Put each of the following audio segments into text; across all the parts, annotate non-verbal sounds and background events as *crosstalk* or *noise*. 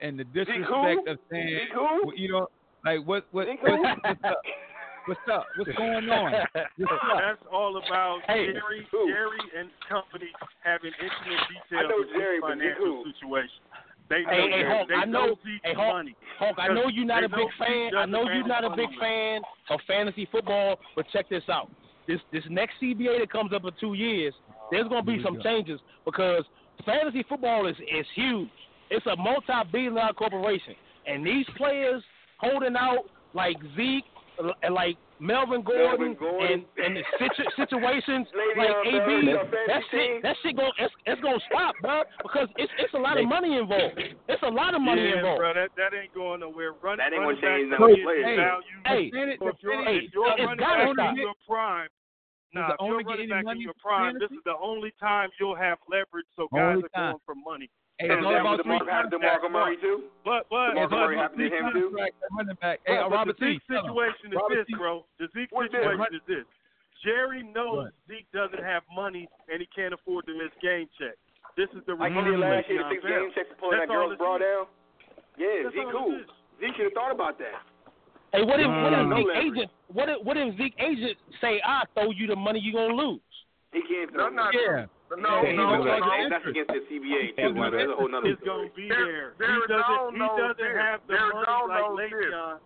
and the disrespect of saying, you know, like what what what's, what's up? What's up? What's going on? *laughs* What's up? That's all about Hey. Jerry, Who? Jerry and company having intimate details of Jerry, Zeke's but Zeke financial situation. They know, Hey, hey, Jerry. Hulk, they I know- hey, Hulk, money. Hulk, I know you're not a big fan. I know you're not a big fan of fantasy football, but check this out. This this next CBA that comes up in two years, there's gonna be some changes because fantasy football is is huge. It's a multi-billion dollar corporation, and these players holding out like Zeke like Melvin Gordon, Melvin Gordon. and and the situ- *laughs* situations like AB. That team. shit that shit going it's, it's gonna stop, bro, because it's it's a lot of money involved. It's a lot of money yeah, involved. bro, that that ain't going nowhere. Run, That ain't running gonna change back nothing players. value. Hey, Planet- if you're, hey, if you're it's running gotta back stop. in your prime, nah, if you're running back in your prime, this is the only time you'll have leverage. So guys are going for money. Hey, And it's all about was three DeMar- contracts. DeMarco Murray too. But but DeMarco but, Murray happened to Zeke him too. Running back. Hey, Right, uh, but Robert the T. Zeke situation is Robert this, T. bro. The Zeke What's this? situation is this. Jerry knows What? Zeke doesn't have money and he can't afford to miss game check. This is the Like he reverse did last year, the Le'Veon six game check for pulling That's that all girl's bra down. Yeah, That's Zeke cool. Zeke should have thought about that. Hey, what if what if Mm. Zeke No leverage. agent what if what if Zeke agent say I throw you the money you gonna lose? He can't No, not Yeah. No, Yeah, he no, was no. like no. That's against the CBA too. man. That's a whole nother Is story. going to be There- there. there he doesn't. he doesn't this. have the There is money like no this. Le'Veon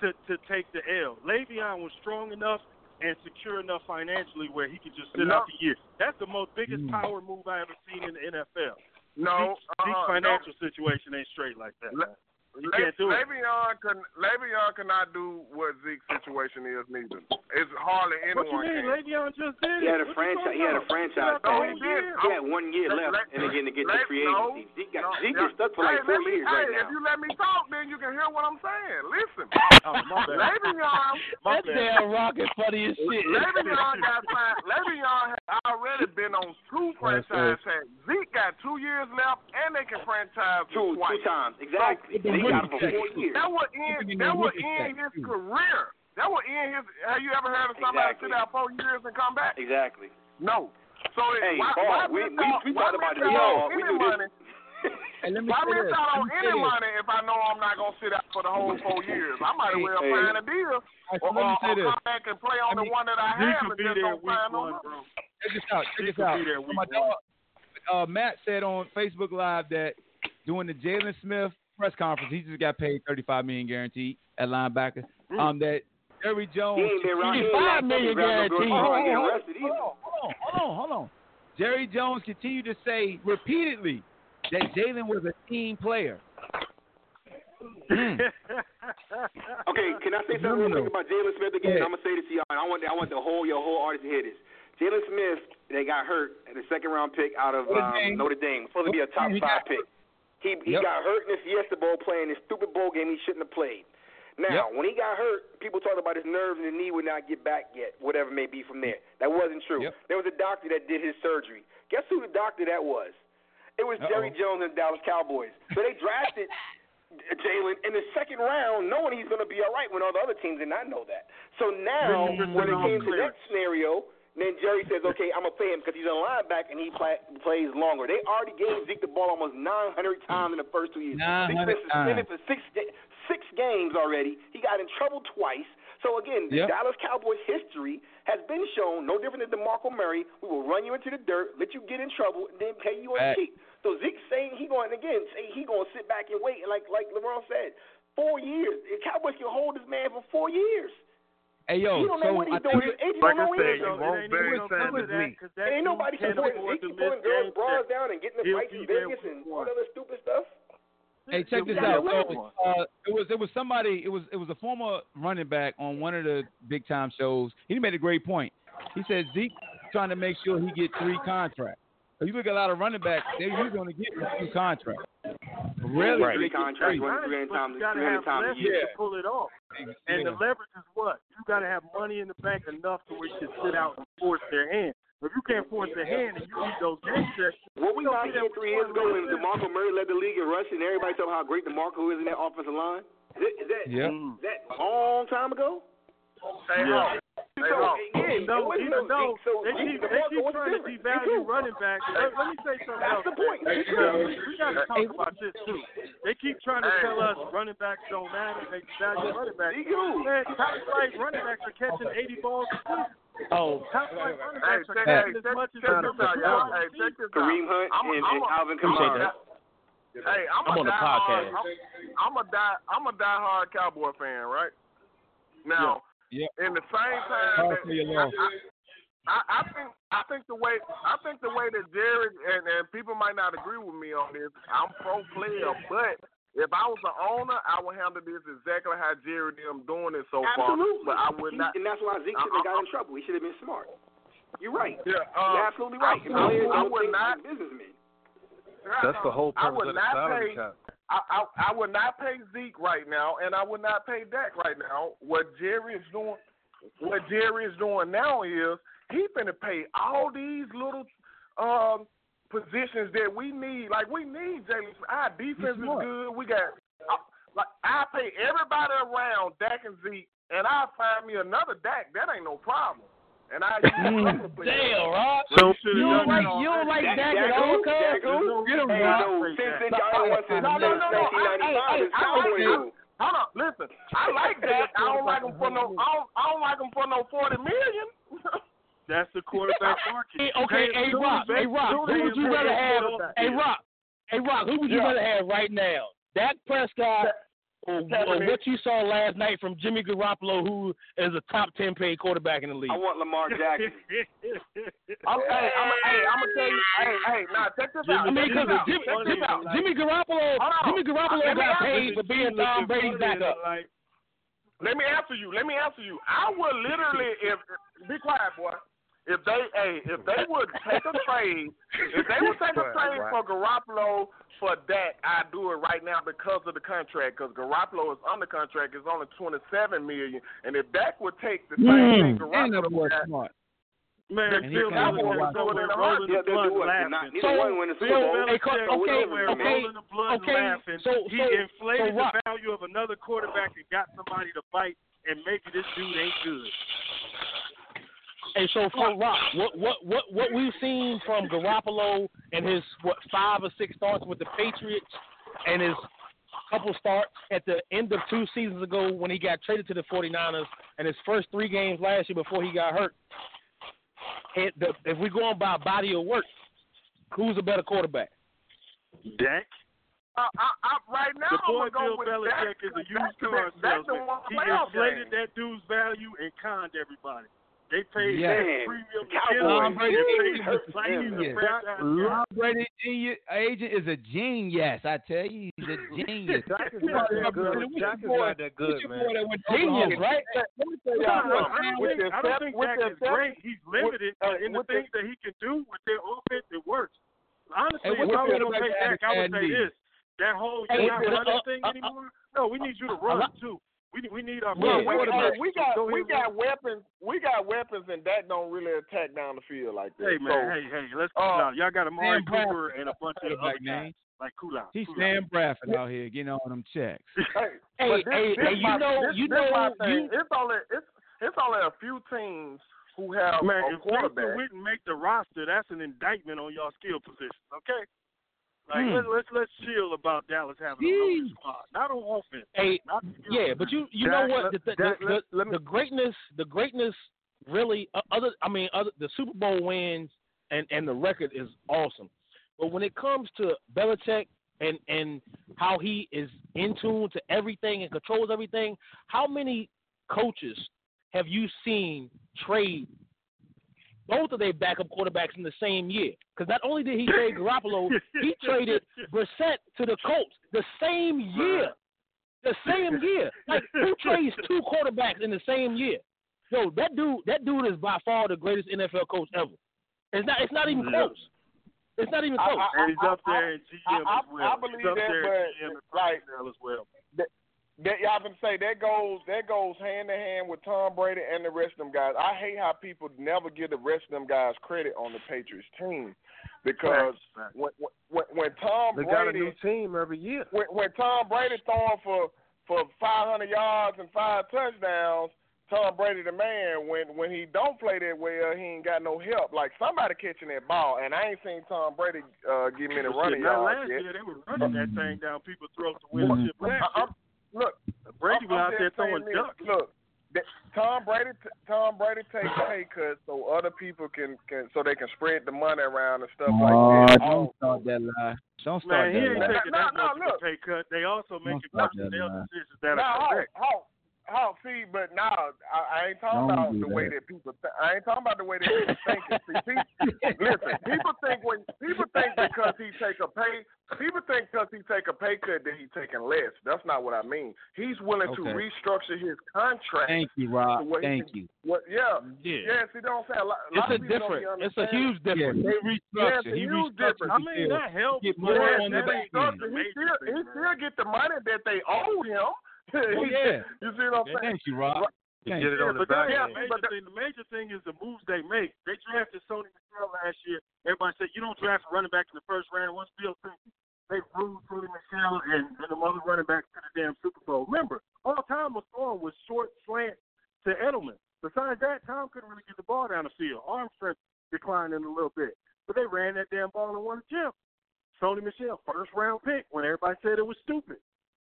to to take the L. Le'Veon was strong enough and secure enough financially where he could just sit No. out the year. That's the most biggest Mm. power move I ever seen in the NFL. No, Zeke's, Zeke's uh, financial situation ain't straight like that. Le- man. You Le- can't do it. Le'Veon can Le'Veon cannot do what Zeke's situation is neither. It's hardly anyone. What you anyone mean? can. Le'Veon just did He had a What franchise. He had a franchise No, tag. he did. He had one year Let- left, let- and again to get the let- free no, agency. Zeke got no, Zeke yeah. is stuck for like hey, four me, years hey, right If now. you let me talk, then you can hear what I'm saying. Listen, Oh, my bad. Le'Veon, *laughs* My That bad. damn rocket funny as shit. Le'Veon *laughs* got signed. Le'Veon has already been on two franchise tags. Zeke got two years left, and they can franchise Two twice. two times exactly. the And he got him rookie for four years. That would end. in That the would end his career. That would end his. Have you ever heard of somebody Exactly. sit out four years and come back? Exactly. No. So Hey, why, Paul, why we miss we out- we talked about this. out Paul. on We any do this. money? *laughs* Hey, let me Why say miss this. out on any money if I know I'm not gonna sit out for the whole four years? I might as well hey. find a deal Hey, so or, or, say or this. come back and play on I the mean, one that I have and just don't week sign no one, more. bro. Check this out. Check He this out. be there So week my dog, uh, Matt said on Facebook Live that doing the Jaylon Smith press conference, he just got paid 35 million guaranteed at linebacker. Mm. Um, that Jerry Jones. He ain't. He ain't Five like million grab no girl guaranteed. tomorrow and get Hold on, arrested either. hold on, hold on, hold on, hold on. Jerry Jones continued to say repeatedly that Jaylon was a team player. *laughs* Okay, can I say something real quick about Jaylon Smith again? Yeah. I'm gonna say this to y'all, and I want I want the whole your whole audience to hear this. Jaylon Smith, they got hurt at the second round pick out of Notre um, Dame. Notre Dame, supposed to be a top five pick. He he Yep. got hurt in the Fiesta Bowl playing this stupid bowl game he shouldn't have played. Now, Yep. when he got hurt, people talked about his nerves and the knee would not get back yet, whatever it may be from there. That wasn't true. Yep. There was a doctor that did his surgery. Guess who the doctor that was? It was Uh-oh. Jerry Jones and the Dallas Cowboys. So they drafted *laughs* Jaylon in the second round, knowing he's going to be all right when all the other teams did not know that. So now, when it came to that scenario, then Jerry says, okay, I'm going to pay him because he's a linebacker and he play, plays longer. They already gave Zeke the ball almost 900 times in the first two years. Zeke's 900 been suspended for six, six games already. He got in trouble twice. So again, the Yep. Dallas Cowboys history has been shown, no different than DeMarco Murray. We will run you into the dirt, let you get in trouble, and then pay you on Fact. cheap. So Zeke saying he going again, say he going to sit back and wait, and like like LeBron said, four years. The Cowboys can hold this man for four years. Hey yo, he don't know so what he's I doing. think His agent like don't know I said, either. he won't it ain't bury even no with of that, me. 'cause that Ain't nobody can't supporting afford Zeke. to He miss pulling girls' bras down and getting in He'll fights in Vegas and all other stupid stuff. Hey, check this out. So, uh, it was it was somebody. It was it was a former running back on one of the big time shows. He made a great point. He said Zeke trying to make sure he get three contracts. So you look at a lot of running backs, they usually going to get two contracts. Rarely Right. Three get contracts, three. one- 300 times- you gotta have times leverage year. to pull it off. And the leverage is what? You got to have money in the bank enough to where you can sit out and force their hand. If you can't force their hand and you need those game checks, What we you got don't here three years ago when DeMarco Murray led the league in rushing, everybody talking how great DeMarco is in that offensive line. Is that, is that, Yep. Mm. that long time ago? Hey, Yeah. Hawk, So again, no, it wasn't even no though so they Zeke keep, they keep was trying to devalue running back. Let, let me say something That's else. the point. man. Me Because we got to talk about this too. They keep trying to tell us running backs don't matter. They devalue running backs. Zeke who? Man, top flight running backs are catching 80 balls a season. Oh, Top flight running Hey, backs are catching hey, as check, much as they're this out, y'all. Hey, check this out. Kareem Hunt I'm a- and, I'm and Alvin Kamara. Hey, I'm, I'm a on the podcast. Hard, I'm, I'm a die. I'm a diehard Cowboy fan, right? Now, Yeah. in the same time, that I. I, I think I think the way I think the way that Jerry and, and people might not agree with me on this. I'm pro player, but if I was the owner, I would handle this exactly how Jerry them doing it so far. Absolutely. far. But I would He- not. And that's why Zeke shouldn't have got in trouble. He should have been smart. You're right. Yeah, You're uh, absolutely right. I, And players I don't would not. businessmen. That's the whole I purpose would of the not salary pay. cap. I, I I would not pay Zeke right now, and I would not pay Dak right now. What Jerry is doing, what Jerry is doing now is he finna pay all these little um, positions that we need. Like we need Jaylon. Our defense is good. We got uh, like I pay everybody around Dak and Zeke, and I find me another Dak. That ain't no problem. And I use *laughs* Mm. other damn, Rob. So You don't like you don't like Dak- Dak Dak at all, cuz? Get him, Rob. since since y'all ain't won since No, no, no, no. I- hey, 1995, hey, it's I Cowboy like- Hold on, listen. I like that. I don't like him for no. I don't, I don't like him for no forty million. *laughs* That's the quarterback market. Hey, okay, hey Rock, hey Rock, who would you rather have? Hey Rock, hey Rock, who would you rather have right now? Dak Prescott or, or what you saw last night from Jimmy Garoppolo, who is a top ten paid quarterback in the league? I want Lamar Jackson. *laughs* I'm, hey, I'm, hey, I'm gonna tell you. Hey, hey, now check this out. I mean, because this. Jimmy, Check Jimmy, out. Jimmy Garoppolo, Jimmy Garoppolo Let got paid you, for being Tom Brady's backup. Like, Let me answer you. Let me answer you. I would literally, if be quiet, boy. If they, hey, if they would take a trade, if they would take a trade for Garoppolo for Dak, I'd do it right now because of the contract. Because Garoppolo is under contract, it's only twenty seven million, and if Dak would take the same thing Mm. And that Garoppolo boy got, smart. man, And he Bill can't Belichick even is somewhere rolling Yeah, the blood do laughing. Not, So, one win the Super Bill Belichick co- is okay, okay, rolling the blood okay, laughing. so- he so- inflated so the value of another quarterback and got somebody to fight, and maybe this dude ain't good. And so for Rock, what what what what we've seen from Garoppolo and his what five or six starts with the Patriots and his couple starts at the end of two seasons ago when he got traded to the 49ers and his first three games last year before he got hurt. And the, if we're going by body of work, who's a better quarterback? Dak? I, I, I, right now, The boy I'm gonna Bill with Belichick Dak. is a used car salesman. He inflated game. that dude's value and conned everybody. They paid Yeah. that premium Cowboys. Brady They is a the price of the genius. Tom Brady genius, agent is a genius. I tell you, he's a *laughs* genius. Jack is not that good. Jack is not that good, man. Genius, right? Tell I don't. I With think, the I don't accept- think with Dak is great. He's limited, with- but in the things that he can do with their offense, it works. Honestly, if I was to pay Dak, I would say this. That whole you're not uh, running uh, thing uh, anymore. No, we need you to uh, run uh, too. We need, we need our Yeah, we, hey, we got Go we got weapons. We got weapons, and that don't really attack down the field like that. Hey man, So, hey hey, let's cool uh, out. Y'all got Amari Sam Bradford. Cooper and a bunch of other Quarterback guys. Like cool out. He's cool Sam Bradford out here getting all them checks. *laughs* hey, Hey, this, hey, this hey, you know, this, you this my know, thing. you It's only it's it's only a few teams who have Man, a if Jason quarterback. Witten make the roster, that's an indictment on y'all skill positions. Okay. Like Hmm. let, let's let's chill about Dallas having a Jeez. loaded squad, not on offense. hey, Not Yeah, but you you know what the the, Dak, the, let- the, let me- the greatness the greatness really uh, other I mean other the Super Bowl wins and and the record is awesome, but when it comes to Belichick and and how he is in tune to everything and controls everything, how many coaches have you seen trade both of their backup quarterbacks in the same year? Because not only did he trade Garoppolo, he *laughs* traded Brissett to the Colts the same year. The same year. Like who trades two quarterbacks in the same year? Yo, that dude that dude is by far the greatest NFL coach ever. It's not it's not even Yeah. close. It's not even I- close. and he's up there in GM I- as well. I believe he's up that, there but, in GM and like- as well. That y'all been say that goes that goes hand in hand with Tom Brady and the rest of them guys. I hate how people never give the rest of them guys credit on the Patriots team because facts. when when, when Tom They got a new team every year. when, when Tom Brady throwing for for 500 yards and five touchdowns, Tom Brady the man when when he don't play that well, he ain't got no help. Like somebody catching that ball, and I ain't seen Tom Brady uh, give me the running yards last yet. year they were running that thing down people's throats to win the year. Look, Brady was out there throwing ducks. Look, Tom Brady, Tom Brady takes pay cuts so other people can, can so they can spread the money around and stuff oh, like that. Don't oh. start that lie. Don't start Man, he ain't lie. taking that no, much no, pay cut. They also make personnel decisions that no, are correct. How, how, see, but now I, I ain't talking Don't about the that. way that people. Th- I ain't talking about the way that people think. See, people, *laughs* listen, people think when people think because he take a pay, people think because he take a pay cut that he taking less. That's not what I mean. He's willing to restructure his contract. Thank you, Rob. to what he Thank can- you. What? Yeah. Yeah. Yeah. See, don't say a lot. It's lot a of people don't different. be It's a understanding. huge Yeah, difference. they restructure. Yeah, he it's a huge restructured difference. I mean, that helps. Get more that- on the back end. He major still, he still get the money that they owe him. *laughs* Oh, yeah. You see what I'm saying? Thank you, Rob. Thank Get it Yeah, the but that back ain't the major But thing. The major thing is the moves they make. They drafted Sony Michel last year. Everybody said you don't draft a running back in the first round. What's Bill think? They ruled Sony Michel and, and the other running backs to the damn Super Bowl. Remember, all Tom was throwing was short slant to Edelman. Besides that, Tom couldn't really get the ball down the field. Arm strength declined in a little bit. But they ran that damn ball and won the chip. Sony Michel, first round pick when everybody said it was stupid.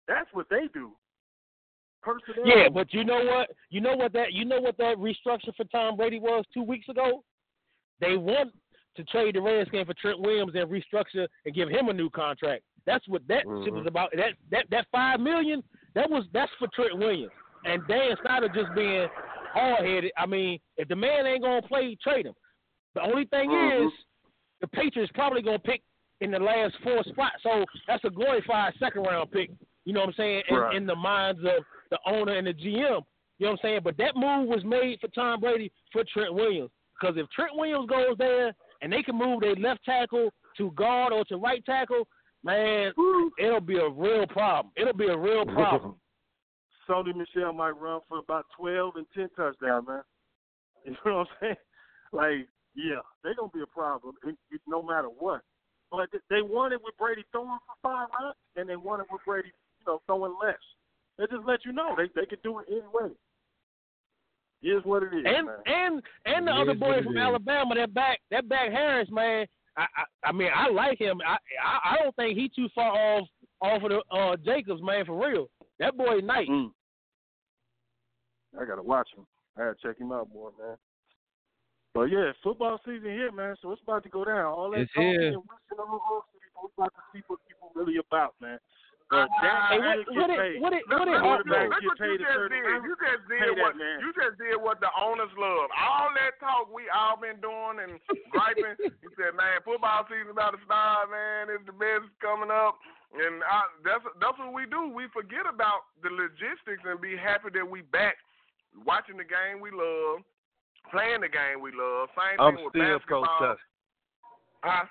That's what they do. Personnel. Yeah, but you know what? You know what that you know what that restructure for Tom Brady was two weeks ago? They want to trade the Redskins for Trent Williams and restructure and give him a new contract. That's what that shit was about. That that that five million that was that's for Trent Williams. And Dan Snyder just being hard headed. I mean, if the man ain't gonna play, trade him. The only thing Mhm. is the Patriots probably gonna pick in the last four spots. So that's a glorified second round pick. You know what I'm saying? In, Right. in the minds of the owner and the GM. You know what I'm saying? But that move was made for Tom Brady for Trent Williams. Because if Trent Williams goes there and they can move their left tackle to guard or to right tackle, man, it'll be a real problem. It'll be a real *laughs* problem. Sony Michel might run for about twelve and ten touchdowns, man. *laughs* You know what I'm saying? Like, yeah, they're gonna be a problem, it, it, no matter what. But they won it with Brady throwing for five rounds, and they won it with Brady, you know, throwing less. They just let you know they they could do it anyway. Here's what it is, and man. and and the It other boy from. Alabama, that back that back Harris, man. I, I I mean I like him. I I, I don't think he too far off off of the uh, Jacobs, man, for real. That boy nice. Mm. I gotta watch him. I gotta check him out more, man. But yeah, football season here, man. So it's about to go down. All that It's talking here. and wishing on off people, it's about to see what people really about, man. But that Hey, man what get what it paid. what it what it look, quarterback what you just did. You just did what man. you just did what the owners love. All that talk we all been doing and griping. he said, "Man, football season about to start. Man, it's the best coming up." And I, that's that's what we do. We forget about the logistics and be happy that we back watching the game we love, playing the game we love. Same I'm thing with still basketball. protesting. Huh?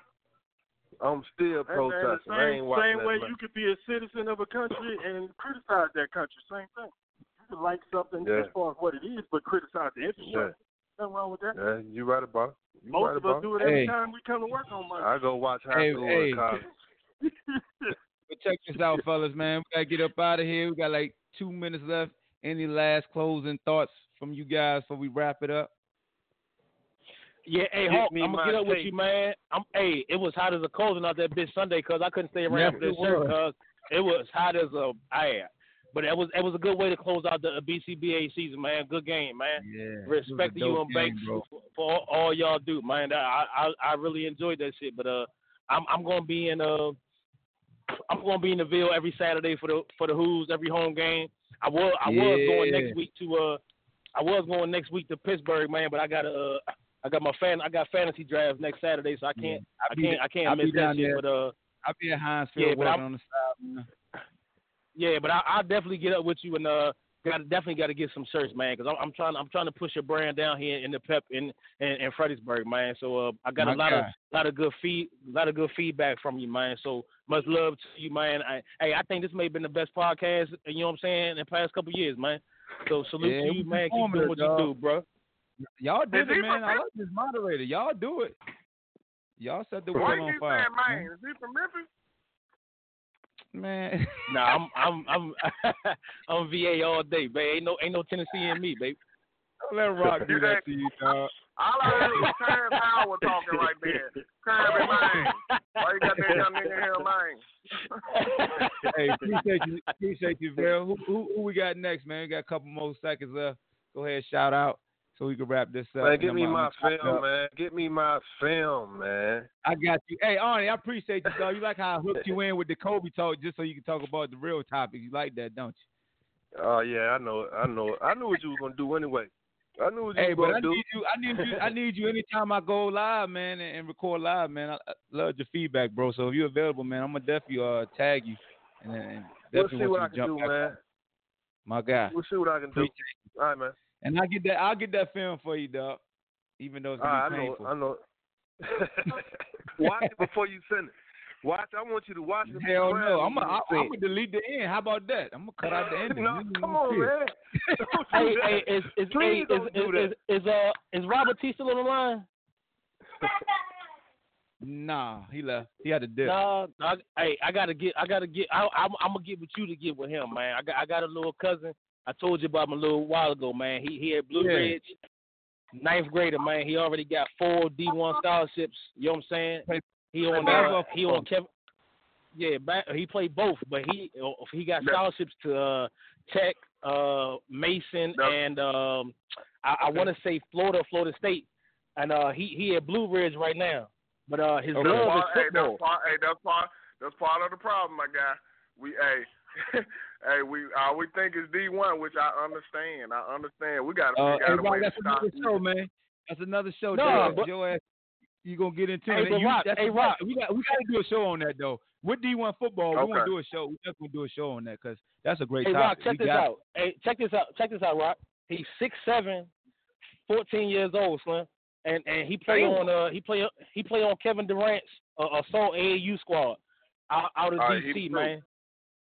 I'm still Hey, man, protesting. I ain't same, watching same way you could be a citizen of a country and criticize that country. Same thing. You can like something Yeah. as far as what it is, but criticize the infrastructure. Nothing wrong with that. Yeah, you right about it. You Most right of us do it. it every Hey. time we come to work on Monday. I go watch high Hey, school hey. and college. *laughs* But check this out, fellas, man. We gotta get up out of here. We got like two minutes left. Any last closing thoughts from you guys before we wrap it up? Yeah, hey Get Hawk, me I'm gonna get up with you, man. I'm hey, it was hot as a cold out that bitch Sunday because I couldn't stay around Yes, for this it shirt because it was hot as a ass. But it was it was a good way to close out the BCBA season, man. Good game, man. Yeah. Respect to you and Banks bro. for, for all, all y'all do, man. I, I I really enjoyed that shit. But uh, I'm I'm gonna be in uh, I'm gonna be in the Ville every Saturday for the for the Who's every home game. I was I was going next week to uh, I was going next week to Pittsburgh, man. But I gotta uh, I got my fan I got fantasy drafts next Saturday, so I can't I can't I I'll can't be miss that shit. there. But uh, I'll be at Heinz Field Yeah, but working I'm- on the side. *laughs* Yeah, but I, I'll definitely get up with you and uh, got definitely got to get some shirts, man, because I'm, I'm trying I'm trying to push your brand down here in the Pep in in, in Fredericksburg, man. So uh, I got My a lot of lot of good feed lot of good feedback from you, man. So much love to you, man. I, hey, I think this may have been the best podcast, you know what I'm saying, in the past couple years, man. So salute Yeah, to you, man. Keep doing what dog. you do, bro. Y'all did Is it, man. I from like this moderator. Y'all do it. Y'all set the Why world you on keep fire. saying Maine? Is he from Memphis? Man. *laughs* Nah, I'm I'm I'm *laughs* I'm VA all day, babe. Ain't no ain't no Tennessee in me, babe. Don't let Rock do that to you, dog. All I heard was Terrence Howard talking right *laughs* there. Kirby man. Why you got that young nigga here, man? hey, appreciate you, appreciate you, Bill. Who, who, who we got next, man? We got a couple more seconds left. Go ahead, shout out so we can wrap this up. Man, give me I'm, my I'm film, man. Get me my film, man. I got you. Hey, Arnie, I appreciate you, dog. You like how I hooked you *laughs* in with the Kobe talk just so you can talk about the real topics. You like that, don't you? Oh yeah, I know, I know, I knew what you were gonna do anyway. I knew what you Hey, was but I gonna do. need you. I need you. I need you anytime I go live, man, and, and record live, man. I, I love your feedback, bro. So if you're available, man, I'm gonna definitely uh tag you and, and We'll see what I can do, man. My guy. We'll see what I can do. All right, man. And I get that. I'll get that film for you, dog. Even though it's gonna right, be I know, painful. I know. *laughs* watch it before you send it. Watch. I want you to watch it. Hell no, I'm gonna I'm gonna delete the end. How about that? I'm gonna cut out the *laughs* ending. no, You don't come on, man. *laughs* Hey, hey, is is, hey, is, don't is, do that. is, is uh is Robert T still on the line? Nah, he left. He had to dip. No, I, hey, I gotta get, I gotta get, I, I'm, I'm gonna get with you to get with him, man. I got, I got a little cousin. I told you about him a little while ago, man. He, he at Blue Yeah. Ridge, ninth grader, man. He already got four D1 scholarships. You know what I'm saying? He on, uh, he on Kevin. Yeah, back, he played both, but he, he got scholarships to uh, Tech, uh, Mason, and um, I, I want to say Florida, Florida State, and uh, he, he at Blue Ridge right now. But uh, his Okay. Love is part, hey, that's part, hey, that's part, that's part of the problem, my guy. We, hey, *laughs* hey, we, all we think is D one, which I understand. I understand. We got to Uh, figure hey, out a Rock, way to that's stop. another show, man. That's another show. No, Joe, but- Joe ass, you gonna get into Hey, it. but You- Rock, that's hey, Rock. we got we got to do a show on that though. With D1 football, we want Okay. to do a show. We definitely do a show on that because that's a great Hey, Rock, check We this got- out. Hey, check this out. Check this out, Rock. He's six seven, 14 years old, Slim, and and he play Damn. on uh he play he play on Kevin Durant's uh, assault AAU squad out, out of All right, DC, he man.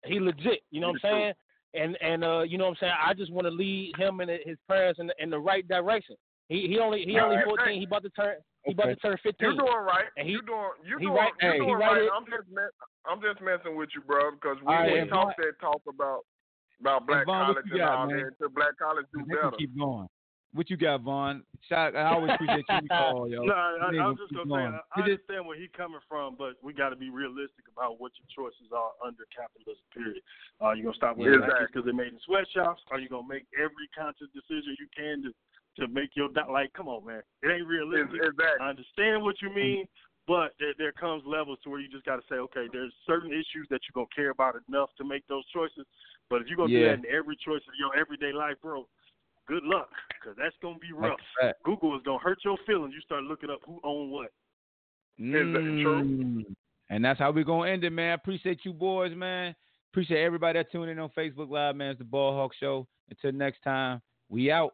He legit. You know what I'm saying? And and uh you know what I'm saying? I just want to lead him and his parents in the, in the right direction. He he only he All only right, 14. hey. He about to turn he about Okay. to turn 15. You're doing right. And he- you doing you he doing right- you hey, doing right. I'm just me- I'm just messing with you, bro, because we, right, we talked that talk about about black Vaughn, college and got, all man? that. Black college do better. keep going. What you got, Vaughn? Shout, I always appreciate you *laughs* call, yo. No, I, You I was just gonna say. I, I understand where he's coming from, but we got to be realistic about what your choices are under capitalism. Period. Are you gonna stop wearing Exactly. because they're made in sweatshops? Are you gonna make every conscious decision you can to to make your di- like? Come on, man, it ain't Is, realistic. is that I understand what you mean, but there, there comes levels to where you just got to say, okay, there's certain issues that you're gonna care about enough to make those choices. But if you're gonna do that in every choice of your everyday life, bro, good luck, because that's gonna be rough. Google is gonna hurt your feelings. You start looking up who owned what. Is that true? Mm. And that's how we're gonna end it, man. Appreciate you boys, man. Appreciate everybody that tuned in on Facebook Live, man. It's the Ball Hawk Show. Until next time, we out.